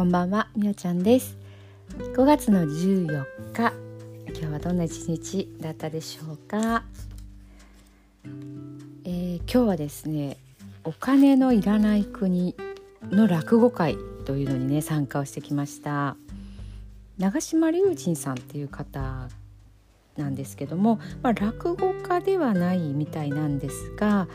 こんばんはみおちゃんです。5月の14日今日はどんな一日だったでしょうか、えー、今日はですねお金のいらない国の落語会というのにね参加をしてきました。長島隆人さんっていう方なんですけども、まあ、落語家ではないみたいなんですが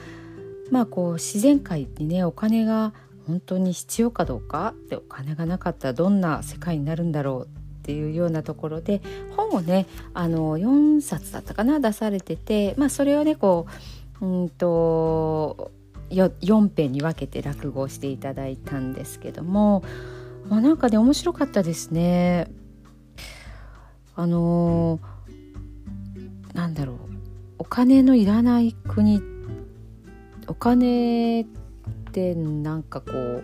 まあこう自然界にねお金が本当に必要かどうかってお金がなかったらどんな世界になるんだろうっていうようなところで本をねあの4冊だったかな出されてて、まあ、それをねこううんと4編に分けて落語をしていただいたんですけども、まあ、なんかね面白かったですね。あのなんだろうお金のいらない国お金ってなんかこう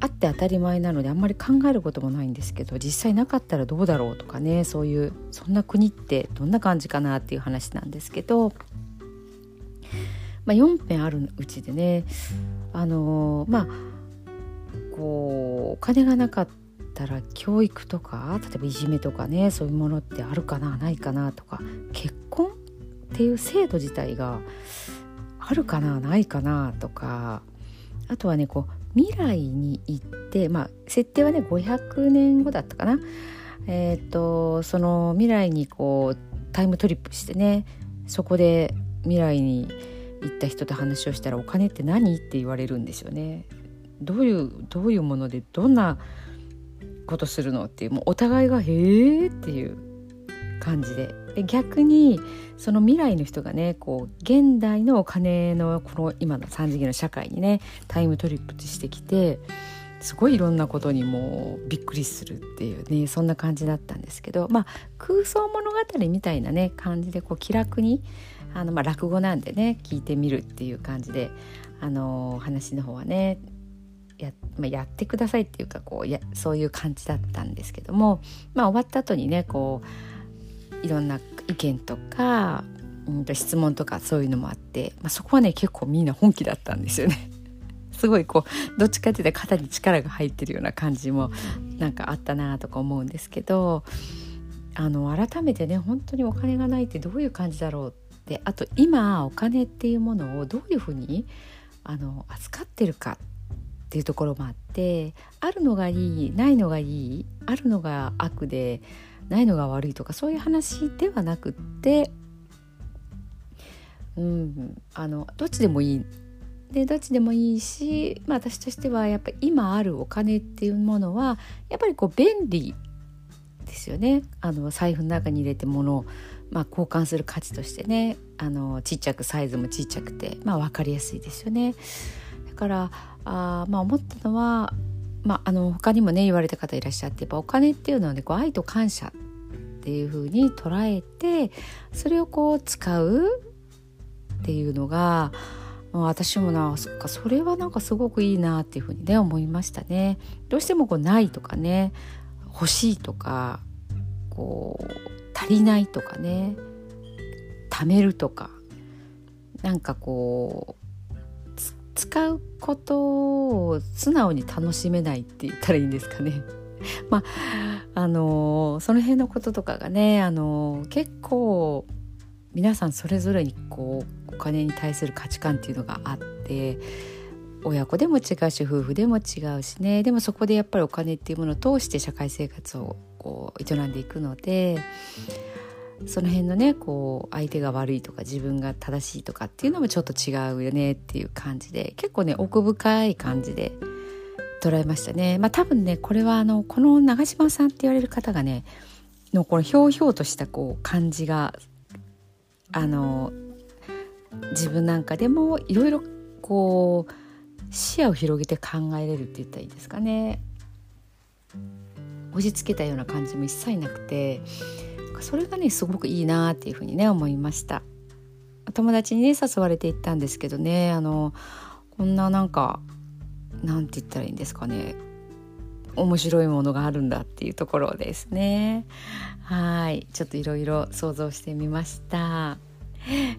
あって当たり前なのであんまり考えることもないんですけど実際なかったらどうだろうとかねそういうそんな国ってどんな感じかなっていう話なんですけど、まあ、4編あるうちでねあの、まあこうお金がなかったら教育とか例えばいじめとかねそういうものってあるかなないかなとか結婚っていう制度自体があるかなないかなとかあとはねこう未来に行ってまあ設定はね500年後だったかな。えっ、ー、とその未来にこうタイムトリップしてねそこで未来に行った人と話をしたらお金って何？って言われるんですよね。どういうどういうものでどんなことするの？っていうもうお互いが「へえ」っていう感じで。で逆にその未来の人がねこう現代のお金のこの今の3次元の社会にねタイムトリップしてきてすごいいろんなことにもうびっくりするっていうねそんな感じだったんですけどまあ空想物語みたいなね感じでこう気楽にあの、まあ、落語なんでね聞いてみるっていう感じであの話の方はねや,、まあ、やってくださいっていうかこうやそういう感じだったんですけども、まあ、終わった後にねこういろんな意見とか、うん、質問とかそういうのもあって、まあ、そこはね結構みんな本気だったんですよね。すごいこうどっちかっていうと肩に力が入ってるような感じもなんかあったなとか思うんですけどあの改めてね本当にお金がないってどういう感じだろうってあと今お金っていうものをどういうふうにあの扱ってるかっていうところもあってあるのがいいないのがいいあるのが悪でないのが悪いとかそういう話ではなくってうんあのどっちでもいい。でどっちでもいいし、まあ、私としてはやっぱり今あるお金っていうものはやっぱりこう便利ですよね。あの財布の中に入れて物を、まあ、交換する価値としてね。あのちっちゃくサイズもちっちゃくて、まあ、分かりやすいですよね。だからあ、まあ、思ったのはまあ、あの他にもね言われた方いらっしゃってやっぱお金っていうのはねこう愛と感謝っていう風に捉えてそれをこう使うっていうのが私もなそっかそれはなんかすごくいいなっていうふうにね思いましたね。どうしてもこうないとかね欲しいとかこう足りないとかね貯めるとかなんかこう使うことを素直に楽しめないって言ったらいいんですかね。まああのその辺のこととかがね、あの結構皆さんそれぞれにこうお金に対する価値観っていうのがあって親子でも違うし夫婦でも違うしねでもそこでやっぱりお金っていうものを通して社会生活をこう営んでいくので。その辺のねこう相手が悪いとか自分が正しいとかっていうのもちょっと違うよねっていう感じで結構ね奥深い感じで捉えましたね。まあ多分ねこれはあのこの長嶋さんって言われる方がねのこのひょうひょうとしたこう感じがあの自分なんかでもいろいろこう視野を広げて考えれるって言ったらいいですかね。押し付けたような感じも一切なくてそれがねすごくいいなっていうふうにね思いました。友達にね誘われて行ったんですけどねあのこんななんかなんて言ったらいいんですかね面白いものがあるんだっていうところですね。はい。ちょっといろいろ想像してみました。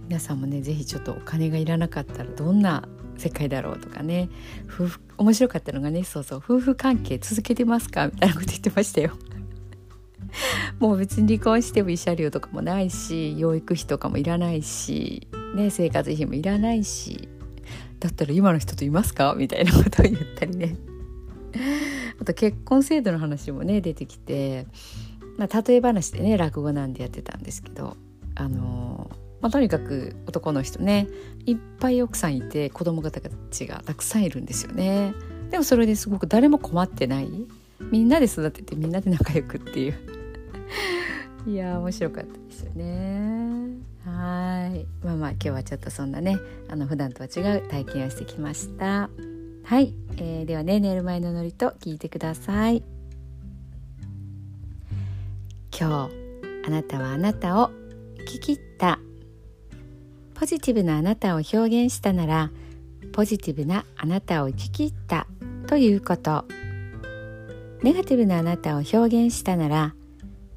皆さんもね是非ちょっとお金がいらなかったらどんな世界だろうとかね夫婦面白かったのがねそうそう夫婦関係続けてますかみたいなこと言ってましたよ。もう別に離婚しても慰謝料とかもないし養育費とかもいらないし、ね、生活費もいらないしだったら今の人といますか？みたいなことを言ったりね。あと結婚制度の話もね出てきて、まあ、例え話でね落語なんでやってたんですけどあのまあ、とにかく男の人ねいっぱい奥さんいて子供方たちがたくさんいるんですよね。でもそれですごく誰も困ってない。みんなで育ててみんなで仲良くっていう。いや面白かったですよね。はい。まあまあ今日はちょっとそんなねあの普段とは違う体験をしてきました。はい、えー、ではね寝る前のノリと聞いてください。今日あなたはあなたを生き切った。ポジティブなあなたを表現したならポジティブなあなたを生き切ったということ。ネガティブなあなたを表現したなら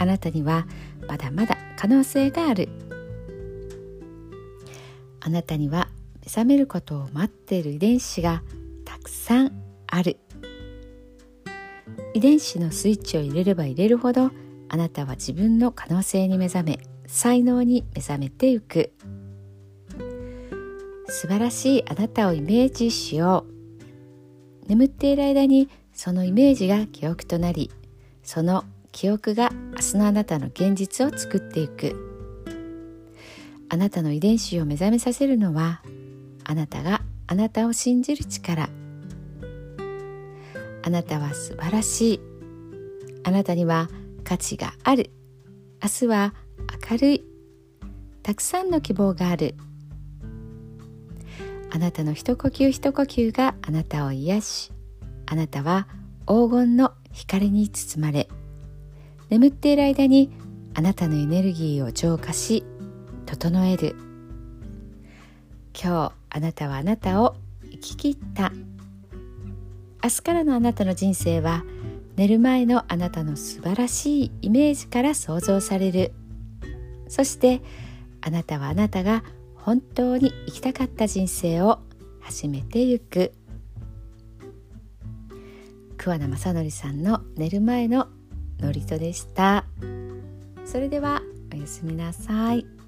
あなたにはまだまだ可能性がある。あなたには目覚めることを待っている遺伝子がたくさんある。遺伝子のスイッチを入れれば入れるほどあなたは自分の可能性に目覚め才能に目覚めてゆく。素晴らしいあなたをイメージしよう。眠っている間にそのイメージが記憶となりその記憶が明日のあなたの現実を作っていく。あなたの遺伝子を目覚めさせるのはあなたがあなたを信じる力。あなたは素晴らしい。あなたには価値がある。明日は明るい。たくさんの希望がある。あなたの一呼吸一呼吸があなたを癒しあなたは黄金の光に包まれ。眠っている間にあなたのエネルギーを浄化し整える。今日あなたはあなたを生き切った。明日からのあなたの人生は寝る前のあなたの素晴らしいイメージから想像される。そしてあなたはあなたが本当に生きたかった人生を始めてゆく。桑名正則さんの寝る前の祝詞でしたそれではおやすみなさい。